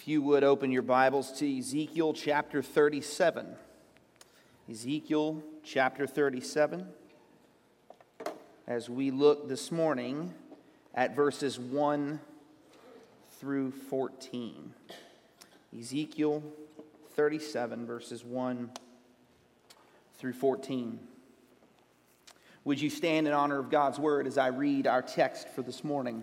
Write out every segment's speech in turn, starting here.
If you would open your Bibles to Ezekiel chapter 37. Ezekiel chapter 37. As we look this morning at verses 1 through 14. Ezekiel 37, verses 1 through 14. Would you stand in honor of God's word as I read our text for this morning?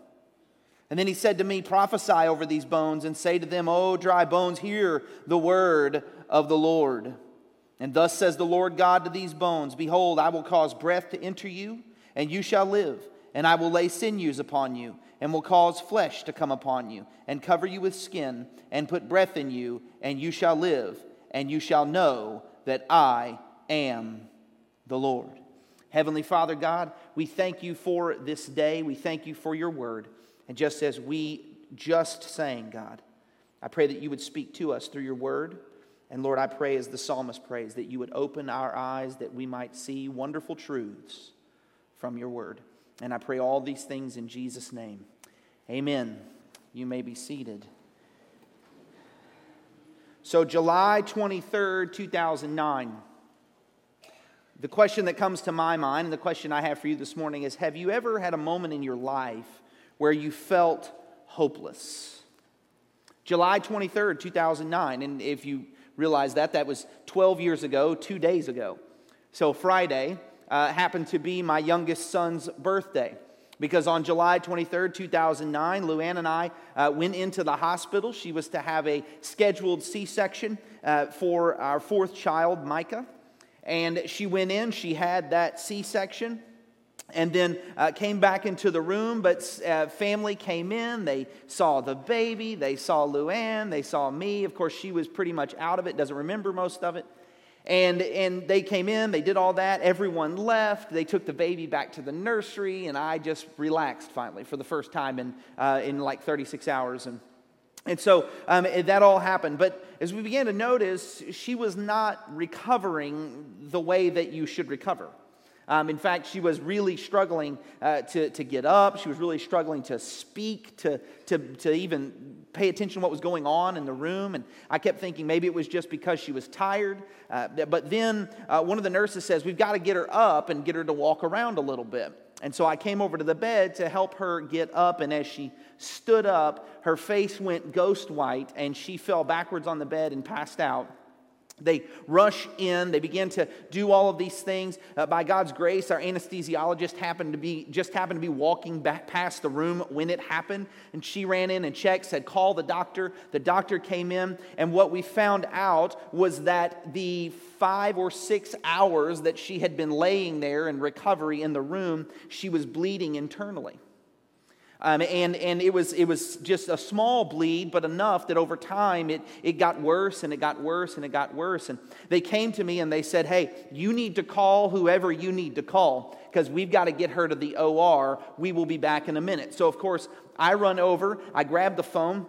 And then he said to me, Prophesy over these bones and say to them, O dry bones, hear the word of the Lord. And thus says the Lord God to these bones Behold, I will cause breath to enter you, and you shall live. And I will lay sinews upon you, and will cause flesh to come upon you, and cover you with skin, and put breath in you, and you shall live, and you shall know that I am the Lord. Heavenly Father God, we thank you for this day. We thank you for your word. And just as we just sang, God, I pray that you would speak to us through your word. And Lord, I pray as the psalmist prays that you would open our eyes that we might see wonderful truths from your word. And I pray all these things in Jesus' name. Amen. You may be seated. So, July 23rd, 2009. The question that comes to my mind, and the question I have for you this morning is Have you ever had a moment in your life where you felt hopeless. July 23rd, 2009. And if you realize that, that was 12 years ago, two days ago. So Friday uh, happened to be my youngest son's birthday. Because on July 23rd, 2009, Luann and I uh, went into the hospital. She was to have a scheduled C section uh, for our fourth child, Micah. And she went in, she had that C section and then uh, came back into the room but uh, family came in. They saw the baby. They saw luann. They saw me. Of course she was pretty much out of it doesn't remember most of it. And and they came in. They did all that. Everyone left. They took the baby back to the nursery and i just relaxed finally for the first time in uh, in like 36 hours. And and so um, that all happened. But as we began to notice, she was not recovering the way that you should recover. Um, in fact, she was really struggling uh, to, to get up. She was really struggling to speak, to, to, to even pay attention to what was going on in the room. And I kept thinking maybe it was just because she was tired. Uh, but then uh, one of the nurses says, We've got to get her up and get her to walk around a little bit. And so I came over to the bed to help her get up. And as she stood up, her face went ghost white and she fell backwards on the bed and passed out. They rush in. They begin to do all of these things. Uh, by God's grace, our anesthesiologist happened to be just happened to be walking back past the room when it happened, and she ran in and checked. Said, "Call the doctor." The doctor came in, and what we found out was that the five or six hours that she had been laying there in recovery in the room, she was bleeding internally. Um, and and it, was, it was just a small bleed, but enough that over time it, it got worse and it got worse and it got worse. And they came to me and they said, Hey, you need to call whoever you need to call because we've got to get her to the OR. We will be back in a minute. So, of course, I run over, I grab the phone.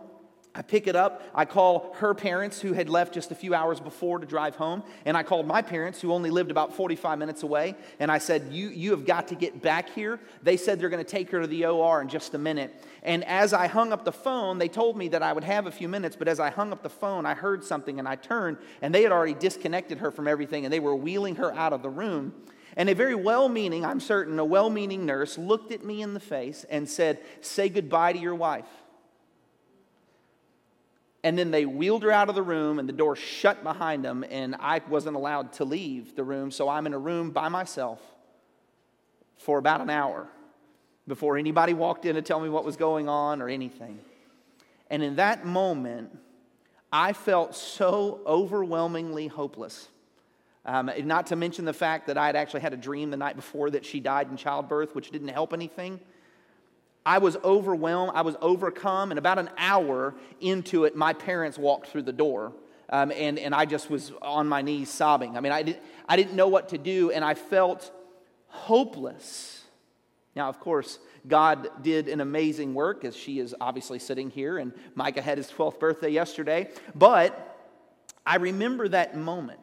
I pick it up. I call her parents, who had left just a few hours before to drive home. And I called my parents, who only lived about 45 minutes away. And I said, You, you have got to get back here. They said they're going to take her to the OR in just a minute. And as I hung up the phone, they told me that I would have a few minutes. But as I hung up the phone, I heard something and I turned, and they had already disconnected her from everything and they were wheeling her out of the room. And a very well meaning, I'm certain, a well meaning nurse looked at me in the face and said, Say goodbye to your wife. And then they wheeled her out of the room, and the door shut behind them, and I wasn't allowed to leave the room. So I'm in a room by myself for about an hour before anybody walked in to tell me what was going on or anything. And in that moment, I felt so overwhelmingly hopeless. Um, not to mention the fact that I had actually had a dream the night before that she died in childbirth, which didn't help anything. I was overwhelmed, I was overcome, and about an hour into it, my parents walked through the door. Um, and, and I just was on my knees sobbing. I mean, I, did, I didn't know what to do, and I felt hopeless. Now, of course, God did an amazing work as she is obviously sitting here, and Micah had his 12th birthday yesterday. But I remember that moment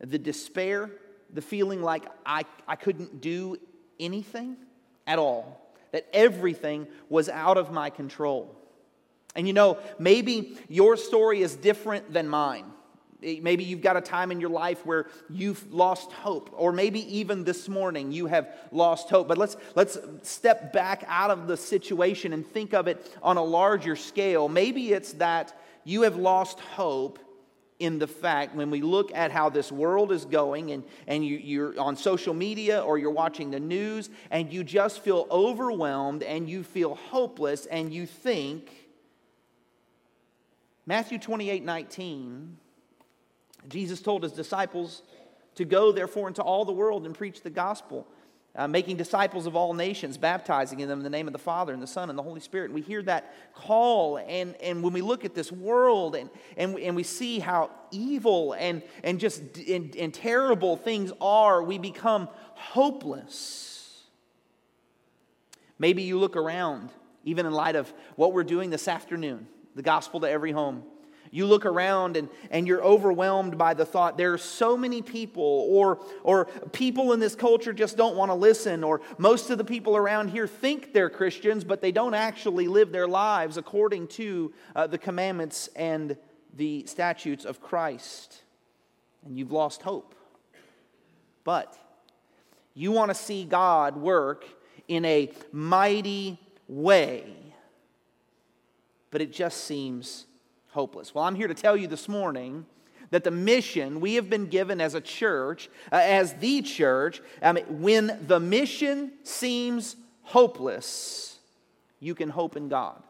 the despair, the feeling like I, I couldn't do anything at all, that everything was out of my control. And you know, maybe your story is different than mine. Maybe you've got a time in your life where you've lost hope, or maybe even this morning you have lost hope. But let's, let's step back out of the situation and think of it on a larger scale. Maybe it's that you have lost hope in the fact when we look at how this world is going and, and you, you're on social media or you're watching the news and you just feel overwhelmed and you feel hopeless and you think Matthew 28 19 Jesus told his disciples to go, therefore, into all the world and preach the gospel, uh, making disciples of all nations, baptizing in them in the name of the Father and the Son and the Holy Spirit. And we hear that call, and, and when we look at this world and, and, and we see how evil and, and just and, and terrible things are, we become hopeless. Maybe you look around, even in light of what we're doing this afternoon, the gospel to every home. You look around and, and you're overwhelmed by the thought there are so many people, or, or people in this culture just don't want to listen, or most of the people around here think they're Christians, but they don't actually live their lives according to uh, the commandments and the statutes of Christ. And you've lost hope. But you want to see God work in a mighty way, but it just seems hopeless. Well, I'm here to tell you this morning that the mission we have been given as a church, uh, as the church, um, when the mission seems hopeless, you can hope in God.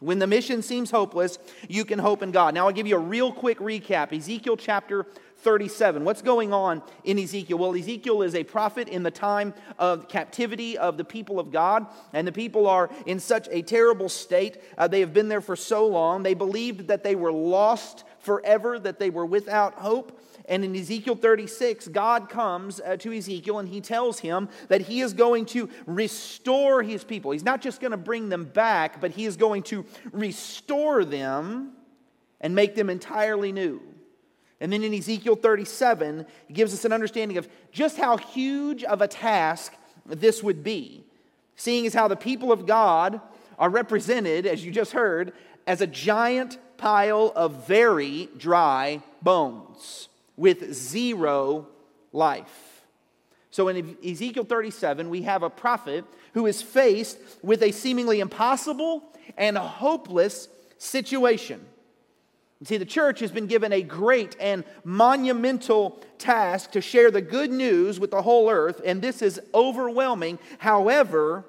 When the mission seems hopeless, you can hope in God. Now, I'll give you a real quick recap. Ezekiel chapter 37. What's going on in Ezekiel? Well, Ezekiel is a prophet in the time of captivity of the people of God, and the people are in such a terrible state. Uh, they have been there for so long. They believed that they were lost forever, that they were without hope. And in Ezekiel 36, God comes uh, to Ezekiel and he tells him that he is going to restore his people. He's not just going to bring them back, but he is going to restore them and make them entirely new. And then in Ezekiel 37, he gives us an understanding of just how huge of a task this would be, seeing as how the people of God are represented, as you just heard, as a giant pile of very dry bones with zero life. So in Ezekiel 37, we have a prophet who is faced with a seemingly impossible and hopeless situation. You see, the church has been given a great and monumental task to share the good news with the whole earth, and this is overwhelming. However,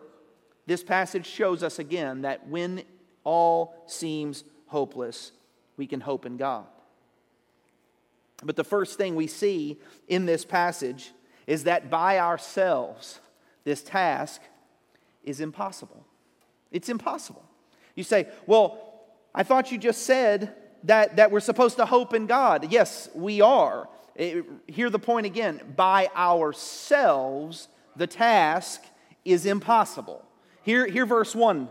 this passage shows us again that when all seems hopeless, we can hope in God. But the first thing we see in this passage is that by ourselves, this task is impossible. It's impossible. You say, well, I thought you just said that, that we're supposed to hope in God. Yes, we are. It, hear the point again. By ourselves, the task is impossible. Here, here verse 1.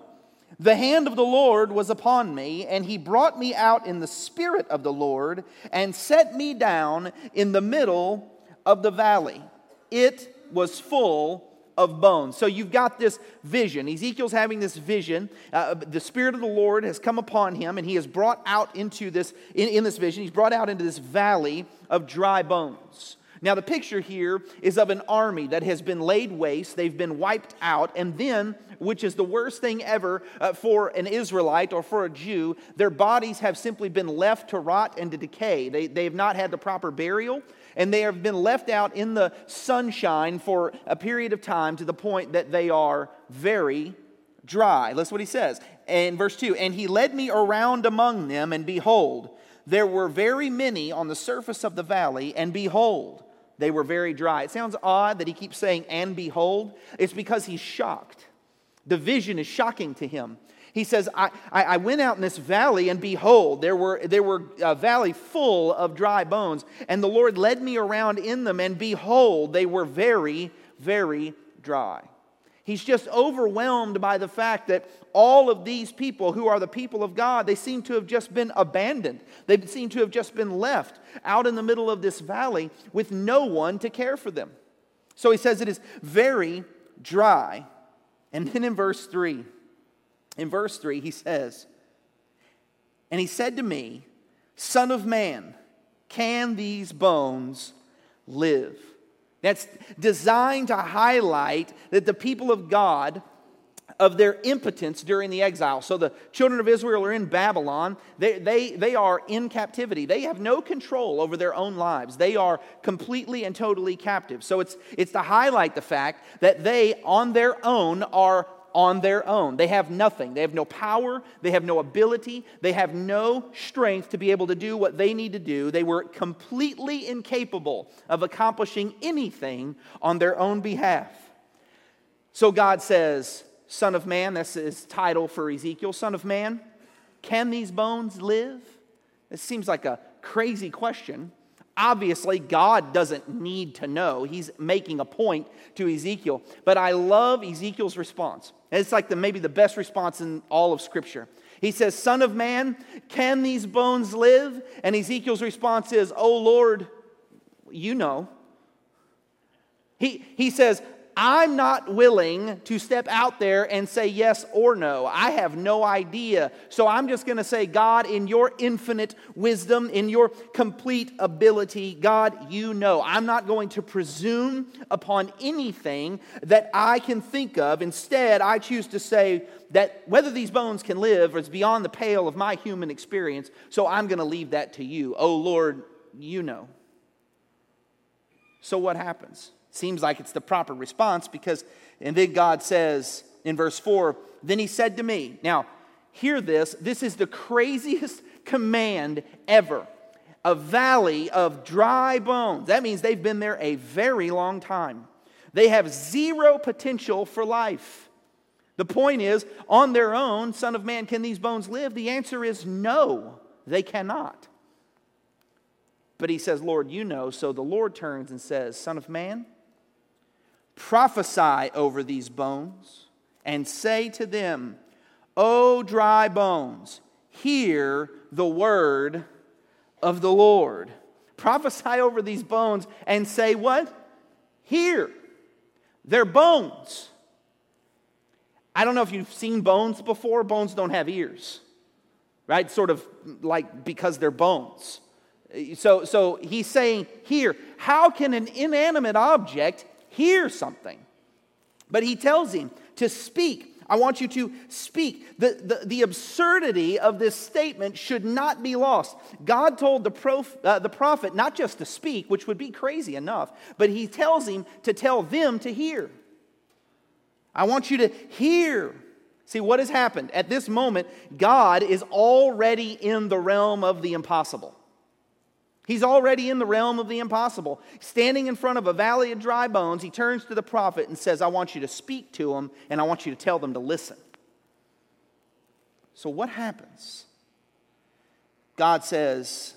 The hand of the Lord was upon me, and he brought me out in the spirit of the Lord and set me down in the middle of the valley. It was full of bones. So you've got this vision. Ezekiel's having this vision. Uh, the Spirit of the Lord has come upon him, and he is brought out into this, in, in this vision, he's brought out into this valley of dry bones. Now, the picture here is of an army that has been laid waste, they've been wiped out, and then, which is the worst thing ever uh, for an Israelite or for a Jew, their bodies have simply been left to rot and to decay. They, they have not had the proper burial, and they have been left out in the sunshine for a period of time to the point that they are very dry. Listen what he says in verse 2 And he led me around among them, and behold, there were very many on the surface of the valley, and behold, they were very dry. It sounds odd that he keeps saying, and behold. It's because he's shocked. The vision is shocking to him. He says, I, I, went out in this valley, and behold, there were, there were a valley full of dry bones. And the Lord led me around in them, and behold, they were very, very dry. He's just overwhelmed by the fact that all of these people who are the people of God, they seem to have just been abandoned. They seem to have just been left out in the middle of this valley with no one to care for them. So he says it is very dry. And then in verse 3, in verse 3, he says, And he said to me, Son of man, can these bones live? That's designed to highlight that the people of God of their impotence during the exile. So the children of Israel are in Babylon. They, they, they are in captivity. They have no control over their own lives. They are completely and totally captive. So it's, it's to highlight the fact that they, on their own, are on their own. They have nothing. They have no power. They have no ability. They have no strength to be able to do what they need to do. They were completely incapable of accomplishing anything on their own behalf. So God says, Son of man, that's his title for Ezekiel, Son of man, can these bones live? It seems like a crazy question. Obviously, God doesn't need to know. He's making a point to Ezekiel. But I love Ezekiel's response. It's like the, maybe the best response in all of Scripture. He says, Son of man, can these bones live? And Ezekiel's response is, Oh Lord, you know. He, he says, I'm not willing to step out there and say yes or no. I have no idea. So I'm just going to say, God, in your infinite wisdom, in your complete ability, God, you know. I'm not going to presume upon anything that I can think of. Instead, I choose to say that whether these bones can live is beyond the pale of my human experience. So I'm going to leave that to you. Oh, Lord, you know. So what happens? Seems like it's the proper response because, and then God says in verse 4, then he said to me, Now, hear this, this is the craziest command ever. A valley of dry bones. That means they've been there a very long time. They have zero potential for life. The point is, on their own, Son of Man, can these bones live? The answer is no, they cannot. But he says, Lord, you know. So the Lord turns and says, Son of Man, Prophesy over these bones and say to them, O dry bones, hear the word of the Lord. Prophesy over these bones and say, What? Hear. They're bones. I don't know if you've seen bones before. Bones don't have ears, right? Sort of like because they're bones. So, so he's saying here, how can an inanimate object hear something. But he tells him to speak. I want you to speak. The, the, the absurdity of this statement should not be lost. God told the, prof, uh, the prophet not just to speak, which would be crazy enough, but he tells him to tell them to hear. I want you to hear. See, what has happened? At this moment, God is already in the realm of the impossible. He's already in the realm of the impossible. Standing in front of a valley of dry bones, he turns to the prophet and says, I want you to speak to them and I want you to tell them to listen. So, what happens? God says,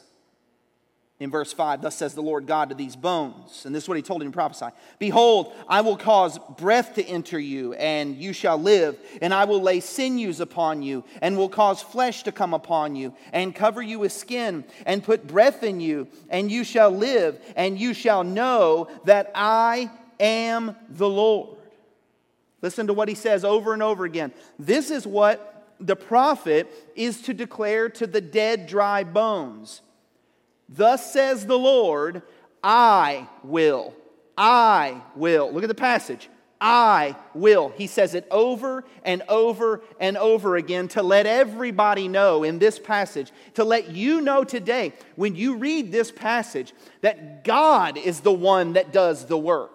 in verse 5, thus says the Lord God to these bones. And this is what he told him to prophesy Behold, I will cause breath to enter you, and you shall live. And I will lay sinews upon you, and will cause flesh to come upon you, and cover you with skin, and put breath in you, and you shall live, and you shall know that I am the Lord. Listen to what he says over and over again. This is what the prophet is to declare to the dead, dry bones. Thus says the Lord, I will. I will. Look at the passage. I will. He says it over and over and over again to let everybody know in this passage, to let you know today, when you read this passage, that God is the one that does the work.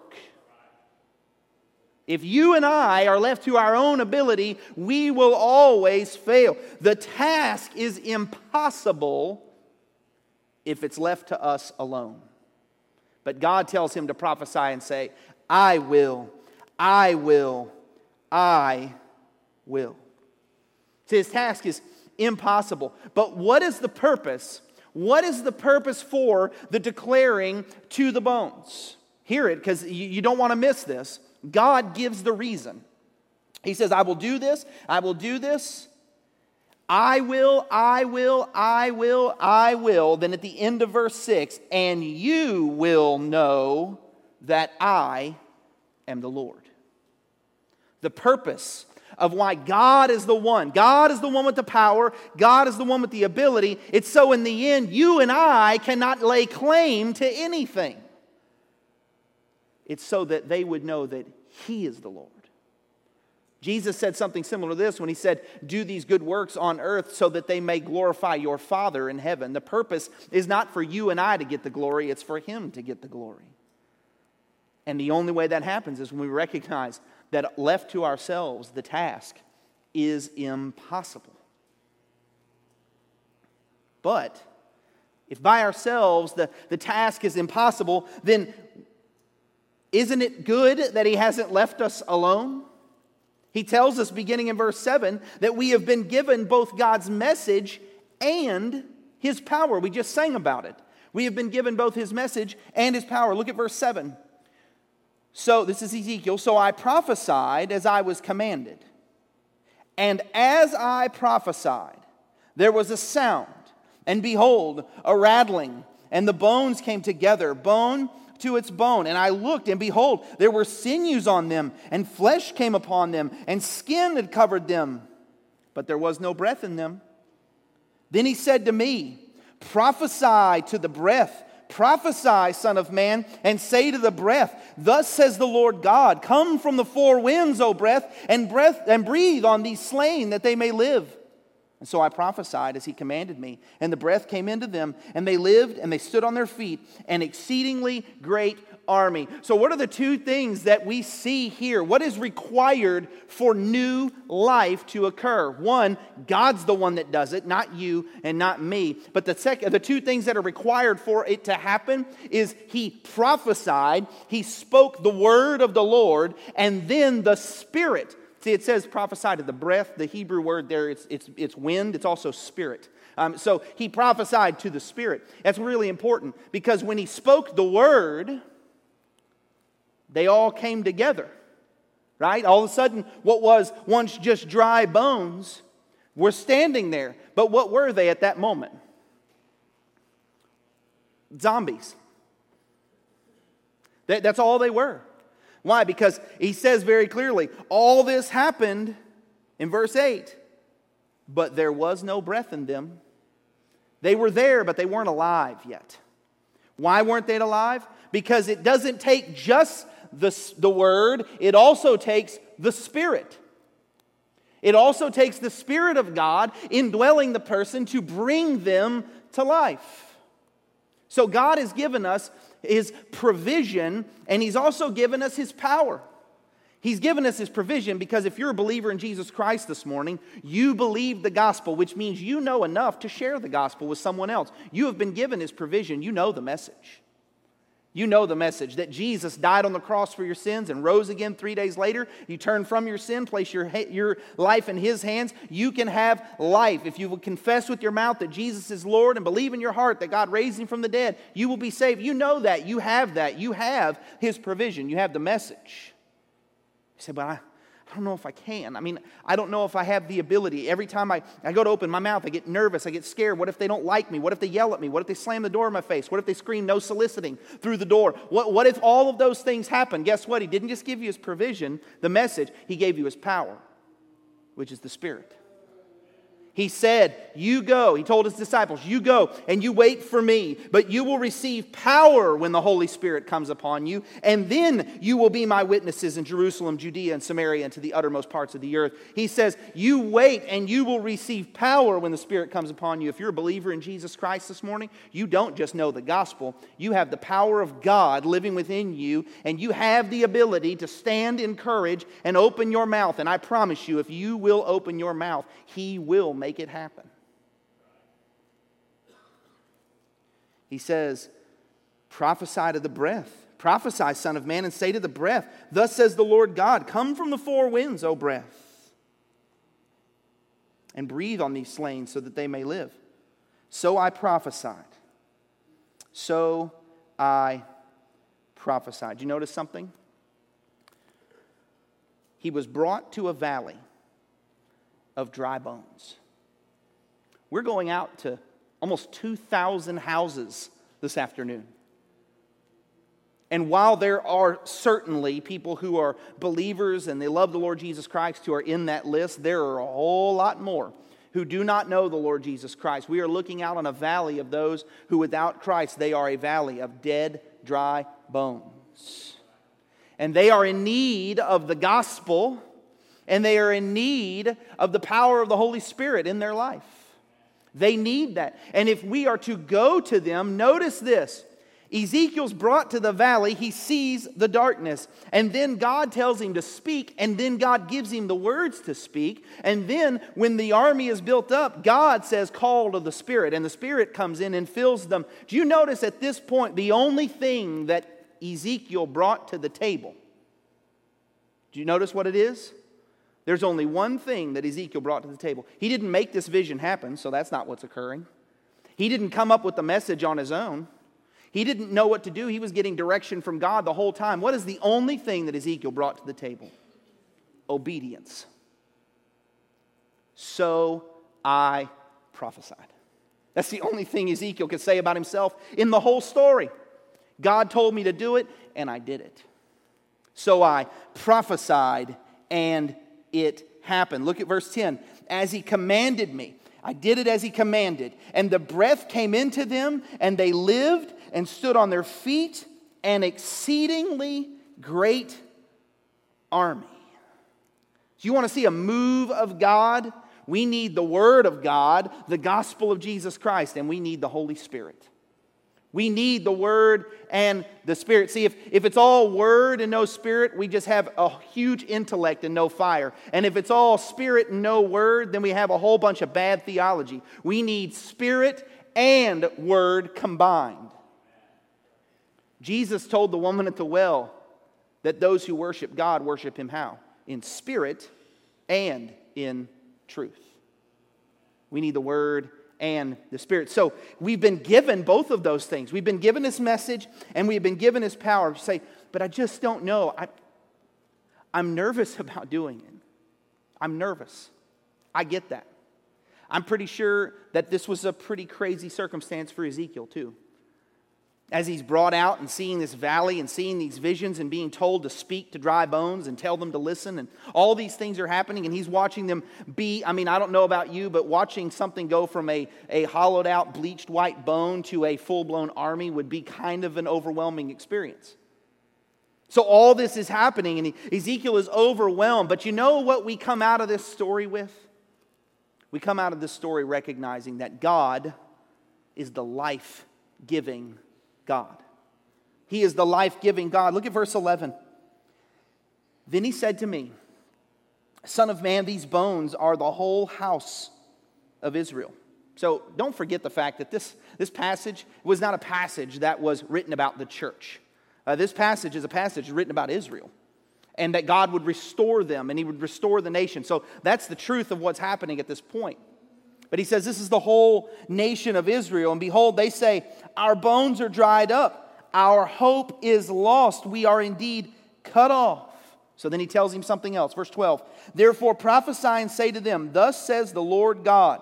If you and I are left to our own ability, we will always fail. The task is impossible if it's left to us alone. But God tells him to prophesy and say, I will, I will, I will. So his task is impossible. But what is the purpose? What is the purpose for the declaring to the bones? Hear it because you don't want to miss this. God gives the reason. He says, I will do this, I will do this. I will, I will, I will, I will. Then at the end of verse 6, and you will know that I am the Lord. The purpose of why God is the one. God is the one with the power, God is the one with the ability. It's so in the end, you and I cannot lay claim to anything. It's so that they would know that He is the Lord. Jesus said something similar to this when he said, Do these good works on earth so that they may glorify your Father in heaven. The purpose is not for you and I to get the glory, it's for Him to get the glory. And the only way that happens is when we recognize that left to ourselves, the task is impossible. But if by ourselves the, the task is impossible, then isn't it good that He hasn't left us alone? He tells us, beginning in verse 7, that we have been given both God's message and His power. We just sang about it. We have been given both His message and His power. Look at verse 7. So, this is Ezekiel. So I prophesied as I was commanded. And as I prophesied, there was a sound, and behold, a rattling, and the bones came together, bone to its bone. And I looked, and behold, there were sinews on them, and flesh came upon them, and skin had covered them, but there was no breath in them. Then he said to me, Prophesy to the breath. Prophesy, Son of Man, and say to the breath, Thus says the Lord God, Come from the four winds, O breath, and breath and breathe on these slain that they may live. And so I prophesied as he commanded me, and the breath came into them, and they lived, and they stood on their feet, an exceedingly great army. So, what are the two things that we see here? What is required for new life to occur? One, God's the one that does it, not you and not me. But the second, the two things that are required for it to happen is He prophesied, He spoke the word of the Lord, and then the Spirit See, it says prophesy to the breath. The Hebrew word there, it's, it's, it's wind, it's also spirit. Um, so he prophesied to the spirit. That's really important because when he spoke the word, they all came together, right? All of a sudden, what was once just dry bones were standing there. But what were they at that moment? Zombies. That, that's all they were. Why? Because he says very clearly, all this happened in verse 8, but there was no breath in them. They were there, but they weren't alive yet. Why weren't they alive? Because it doesn't take just the, the word, it also takes the spirit. It also takes the Spirit of God indwelling the person to bring them to life. So God has given us his provision, and he's also given us his power. He's given us his provision because if you're a believer in Jesus Christ this morning, you believe the gospel, which means you know enough to share the gospel with someone else. You have been given his provision, you know the message. You know the message that Jesus died on the cross for your sins and rose again three days later. You turn from your sin, place your, your life in His hands. You can have life. If you will confess with your mouth that Jesus is Lord and believe in your heart that God raised Him from the dead, you will be saved. You know that. You have that. You have His provision. You have the message. You say, but I, I don't know if I can. I mean, I don't know if I have the ability. Every time I, I go to open my mouth, I get nervous. I get scared. What if they don't like me? What if they yell at me? What if they slam the door in my face? What if they scream no soliciting through the door? What, what if all of those things happen? Guess what? He didn't just give you his provision, the message, he gave you his power, which is the Spirit. He said, You go. He told his disciples, You go and you wait for me, but you will receive power when the Holy Spirit comes upon you, and then you will be my witnesses in Jerusalem, Judea, and Samaria, and to the uttermost parts of the earth. He says, You wait and you will receive power when the Spirit comes upon you. If you're a believer in Jesus Christ this morning, you don't just know the gospel, you have the power of God living within you, and you have the ability to stand in courage and open your mouth. And I promise you, if you will open your mouth, He will make make it happen. He says, prophesy to the breath. Prophesy, Son of Man, and say to the breath, Thus says the Lord God, Come from the four winds, O breath, and breathe on these slain so that they may live. So I prophesied. So I prophesied. You notice something? He was brought to a valley of dry bones. We're going out to almost 2,000 houses this afternoon. And while there are certainly people who are believers and they love the Lord Jesus Christ who are in that list, there are a whole lot more who do not know the Lord Jesus Christ. We are looking out on a valley of those who, without Christ, they are a valley of dead, dry bones. And they are in need of the gospel, and they are in need of the power of the Holy Spirit in their life. They need that. And if we are to go to them, notice this Ezekiel's brought to the valley, he sees the darkness. And then God tells him to speak, and then God gives him the words to speak. And then when the army is built up, God says, Call to the Spirit, and the Spirit comes in and fills them. Do you notice at this point the only thing that Ezekiel brought to the table? Do you notice what it is? There's only one thing that Ezekiel brought to the table. He didn't make this vision happen, so that's not what's occurring. He didn't come up with the message on his own. He didn't know what to do. He was getting direction from God the whole time. What is the only thing that Ezekiel brought to the table? Obedience. So I prophesied. That's the only thing Ezekiel could say about himself in the whole story. God told me to do it, and I did it. So I prophesied, and it happened. Look at verse 10. As he commanded me, I did it as he commanded, and the breath came into them, and they lived and stood on their feet an exceedingly great army. Do you want to see a move of God? We need the Word of God, the gospel of Jesus Christ, and we need the Holy Spirit. We need the Word and the Spirit. See, if, if it's all Word and no Spirit, we just have a huge intellect and no fire. And if it's all Spirit and no Word, then we have a whole bunch of bad theology. We need Spirit and Word combined. Jesus told the woman at the well that those who worship God worship him how? In spirit and in truth. We need the word and the spirit. So we've been given both of those things. We've been given this message and we've been given this power to say, but I just don't know. I, I'm nervous about doing it. I'm nervous. I get that. I'm pretty sure that this was a pretty crazy circumstance for Ezekiel, too as he's brought out and seeing this valley and seeing these visions and being told to speak to dry bones and tell them to listen and all these things are happening and he's watching them be i mean i don't know about you but watching something go from a, a hollowed out bleached white bone to a full-blown army would be kind of an overwhelming experience. So all this is happening and ezekiel is overwhelmed but you know what we come out of this story with? We come out of this story recognizing that god is the life-giving God. He is the life giving God. Look at verse 11. Then he said to me, Son of man, these bones are the whole house of Israel. So don't forget the fact that this, this passage was not a passage that was written about the church. Uh, this passage is a passage written about Israel and that God would restore them and he would restore the nation. So that's the truth of what's happening at this point. But he says, This is the whole nation of Israel. And behold, they say, Our bones are dried up. Our hope is lost. We are indeed cut off. So then he tells him something else. Verse 12 Therefore prophesy and say to them, Thus says the Lord God.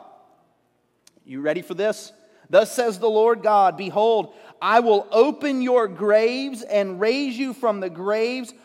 You ready for this? Thus says the Lord God Behold, I will open your graves and raise you from the graves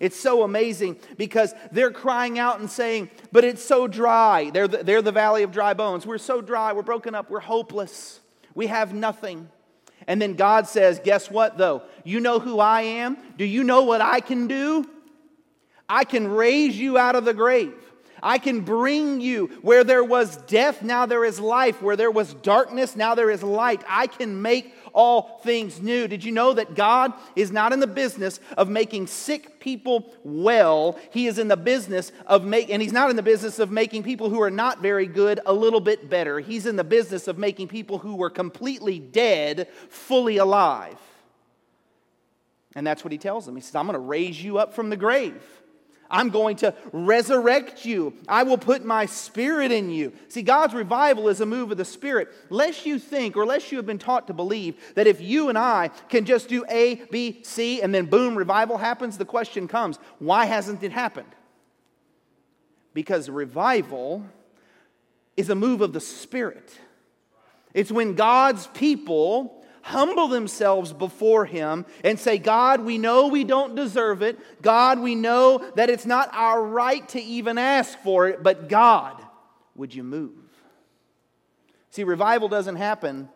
It's so amazing because they're crying out and saying, But it's so dry. They're the, they're the valley of dry bones. We're so dry. We're broken up. We're hopeless. We have nothing. And then God says, Guess what, though? You know who I am? Do you know what I can do? I can raise you out of the grave. I can bring you where there was death, now there is life. Where there was darkness, now there is light. I can make all things new. Did you know that God is not in the business of making sick people well? He is in the business of making, and he's not in the business of making people who are not very good a little bit better. He's in the business of making people who were completely dead fully alive. And that's what he tells them. He says, I'm going to raise you up from the grave. I'm going to resurrect you. I will put my spirit in you. See, God's revival is a move of the spirit. Lest you think, or lest you have been taught to believe, that if you and I can just do A, B, C, and then boom, revival happens, the question comes why hasn't it happened? Because revival is a move of the spirit. It's when God's people humble themselves before Him and say, God, we know we don't deserve it. God, we know that it's not our right to even ask for it, but God, would you move? See, revival doesn't happen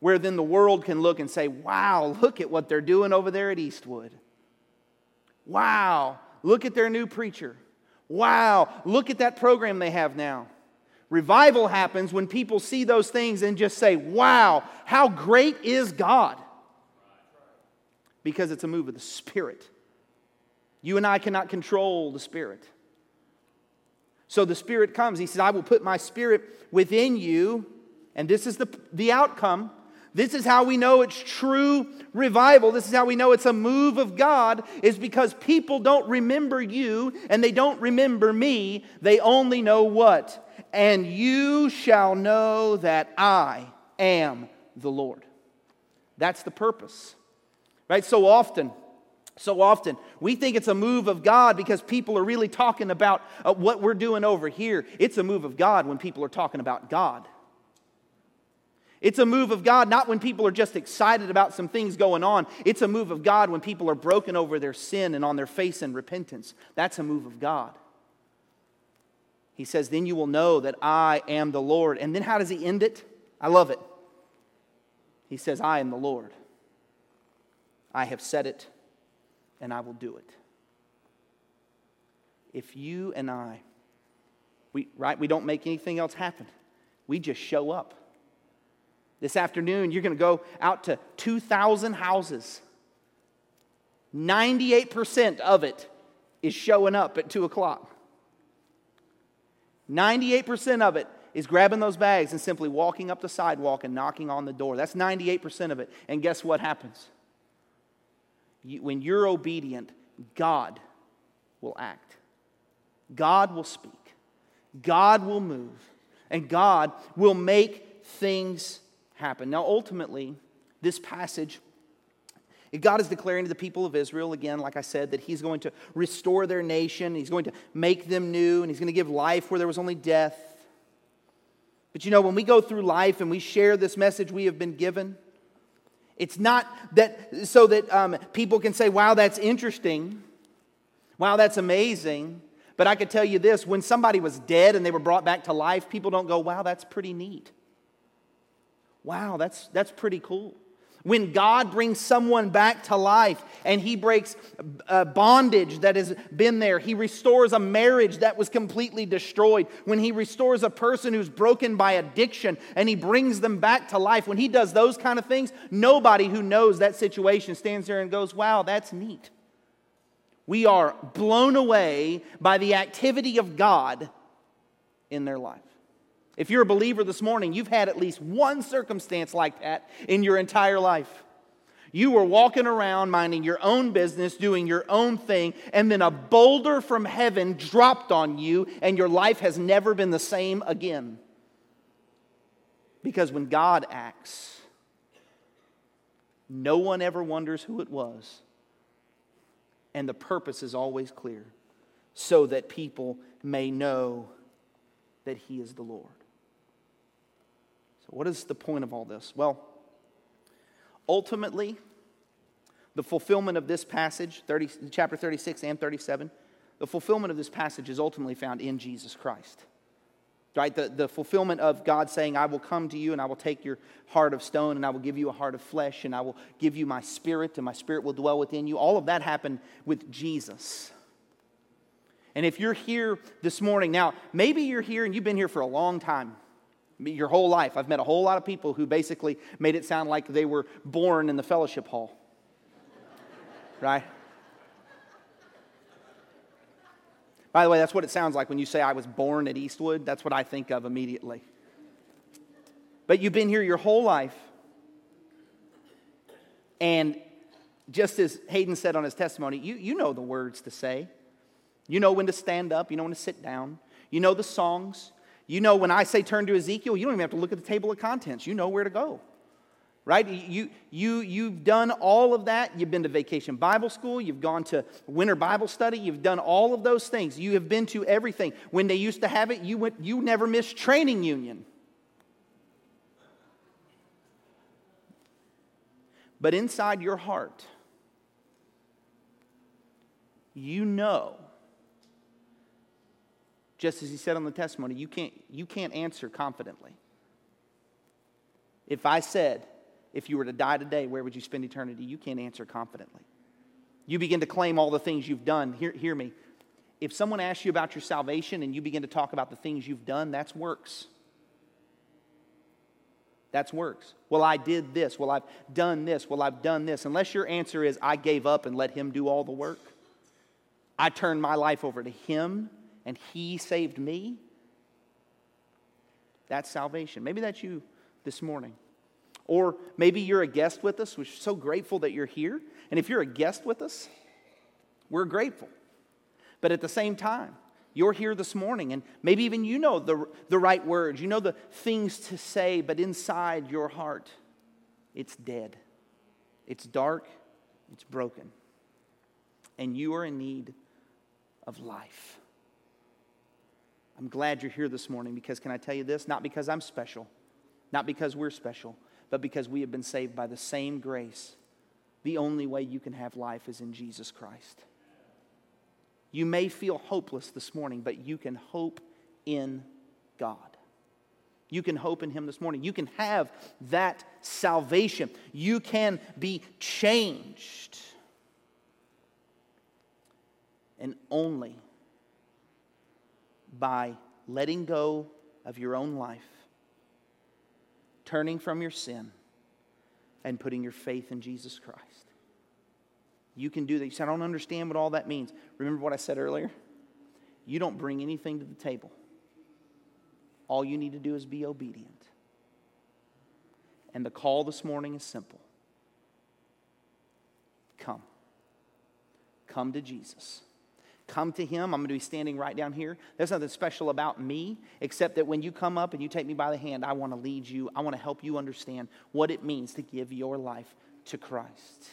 where then the world can look and say, wow, look at what they're doing over there at Eastwood. Wow, look at their new preacher. Wow, look at that program they have now. Revival happens when people see those things and just say, Wow, how great is God? Because it's a move of the Spirit. You and I cannot control the Spirit. So the Spirit comes. He says, I will put my Spirit within you. And this is the, the outcome. This is how we know it's true revival. This is how we know it's a move of God, is because people don't remember you and they don't remember me. They only know what? And you shall know that I am the Lord. That's the purpose. Right? So often, so often, we think it's a move of God because people are really talking about uh, what we're doing over here. It's a move of God when people are talking about God. It's a move of God not when people are just excited about some things going on. It's a move of God when people are broken over their sin and on their face in repentance. That's a move of God. He says, Then you will know that I am the Lord. And then how does he end it? I love it. He says, I am the Lord. I have said it, and I will do it. If you and I, we, right, we don't make anything else happen, we just show up. This afternoon, you're going to go out to 2,000 houses. 98% of it is showing up at 2 o'clock. 98% of it is grabbing those bags and simply walking up the sidewalk and knocking on the door. That's 98% of it. And guess what happens? You, when you're obedient, God will act, God will speak, God will move, and God will make things happen. Now, ultimately, this passage God is declaring to the people of Israel, again, like I said, that He's going to restore their nation, He's going to make them new, and He's going to give life where there was only death. But you know, when we go through life and we share this message we have been given, it's not that so that um, people can say, wow, that's interesting. Wow, that's amazing. But I could tell you this when somebody was dead and they were brought back to life, people don't go, wow, that's pretty neat. Wow, that's, that's pretty cool. When God brings someone back to life and He breaks a bondage that has been there, He restores a marriage that was completely destroyed. When He restores a person who's broken by addiction and He brings them back to life, when He does those kind of things, nobody who knows that situation stands there and goes, Wow, that's neat. We are blown away by the activity of God in their life. If you're a believer this morning, you've had at least one circumstance like that in your entire life. You were walking around minding your own business, doing your own thing, and then a boulder from heaven dropped on you, and your life has never been the same again. Because when God acts, no one ever wonders who it was. And the purpose is always clear so that people may know that He is the Lord. So, what is the point of all this? Well, ultimately, the fulfillment of this passage, 30, chapter 36 and 37, the fulfillment of this passage is ultimately found in Jesus Christ. Right? The, the fulfillment of God saying, I will come to you and I will take your heart of stone and I will give you a heart of flesh and I will give you my spirit and my spirit will dwell within you. All of that happened with Jesus. And if you're here this morning, now maybe you're here and you've been here for a long time, your whole life. I've met a whole lot of people who basically made it sound like they were born in the fellowship hall. right? By the way, that's what it sounds like when you say I was born at Eastwood. That's what I think of immediately. But you've been here your whole life. And just as Hayden said on his testimony, you, you know the words to say. You know when to stand up, you know when to sit down, you know the songs. You know when I say turn to Ezekiel, you don't even have to look at the table of contents, you know where to go. Right? You, you, you've done all of that. You've been to vacation Bible school. You've gone to winter Bible study. You've done all of those things. You have been to everything. When they used to have it, you, went, you never missed training union. But inside your heart, you know, just as he said on the testimony, you can't, you can't answer confidently. If I said, if you were to die today, where would you spend eternity? You can't answer confidently. You begin to claim all the things you've done. Hear, hear me. If someone asks you about your salvation and you begin to talk about the things you've done, that's works. That's works. Well, I did this. Well, I've done this. Well, I've done this. Unless your answer is, I gave up and let Him do all the work, I turned my life over to Him and He saved me, that's salvation. Maybe that's you this morning. Or maybe you're a guest with us. We're so grateful that you're here. And if you're a guest with us, we're grateful. But at the same time, you're here this morning, and maybe even you know the, the right words, you know the things to say, but inside your heart, it's dead. It's dark, it's broken. And you are in need of life. I'm glad you're here this morning because, can I tell you this? Not because I'm special, not because we're special, but because we have been saved by the same grace. The only way you can have life is in Jesus Christ. You may feel hopeless this morning, but you can hope in God. You can hope in Him this morning. You can have that salvation. You can be changed. And only by letting go of your own life, turning from your sin, and putting your faith in Jesus Christ. You can do that. You say, I don't understand what all that means. Remember what I said earlier? You don't bring anything to the table. All you need to do is be obedient. And the call this morning is simple come. Come to Jesus. Come to Him. I'm going to be standing right down here. There's nothing special about me, except that when you come up and you take me by the hand, I want to lead you. I want to help you understand what it means to give your life to Christ.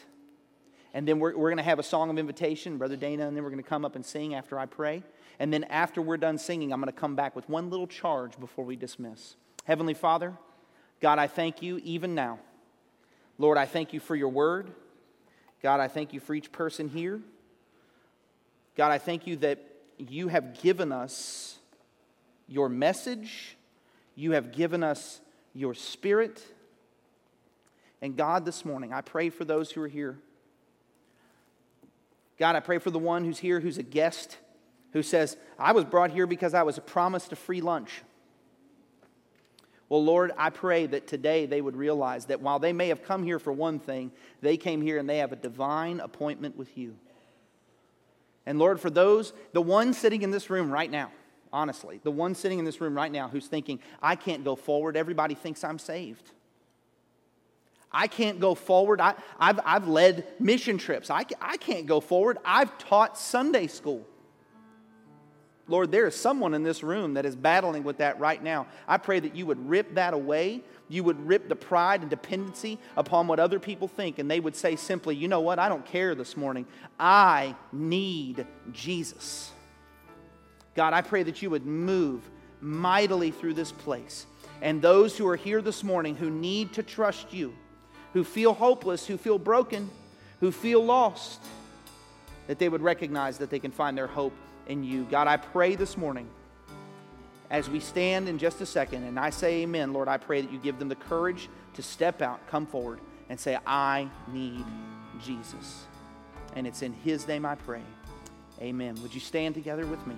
And then we're, we're going to have a song of invitation, Brother Dana, and then we're going to come up and sing after I pray. And then after we're done singing, I'm going to come back with one little charge before we dismiss. Heavenly Father, God, I thank you even now. Lord, I thank you for your word. God, I thank you for each person here. God, I thank you that you have given us your message, you have given us your spirit. And God, this morning, I pray for those who are here God, I pray for the one who's here who's a guest who says, I was brought here because I was promised a free lunch. Well, Lord, I pray that today they would realize that while they may have come here for one thing, they came here and they have a divine appointment with you. And Lord, for those, the one sitting in this room right now, honestly, the one sitting in this room right now who's thinking, I can't go forward, everybody thinks I'm saved. I can't go forward. I, have I've led mission trips. I, I can't go forward. I've taught Sunday school. Lord, there is someone in this room that is battling with that right now. I pray that you would rip that away. You would rip the pride and dependency upon what other people think, and they would say simply, You know what? I don't care this morning. I need Jesus. God, I pray that you would move mightily through this place. And those who are here this morning who need to trust you, who feel hopeless, who feel broken, who feel lost, that they would recognize that they can find their hope in you. God, I pray this morning as we stand in just a second and I say amen, Lord, I pray that you give them the courage to step out, come forward, and say, I need Jesus. And it's in his name I pray. Amen. Would you stand together with me?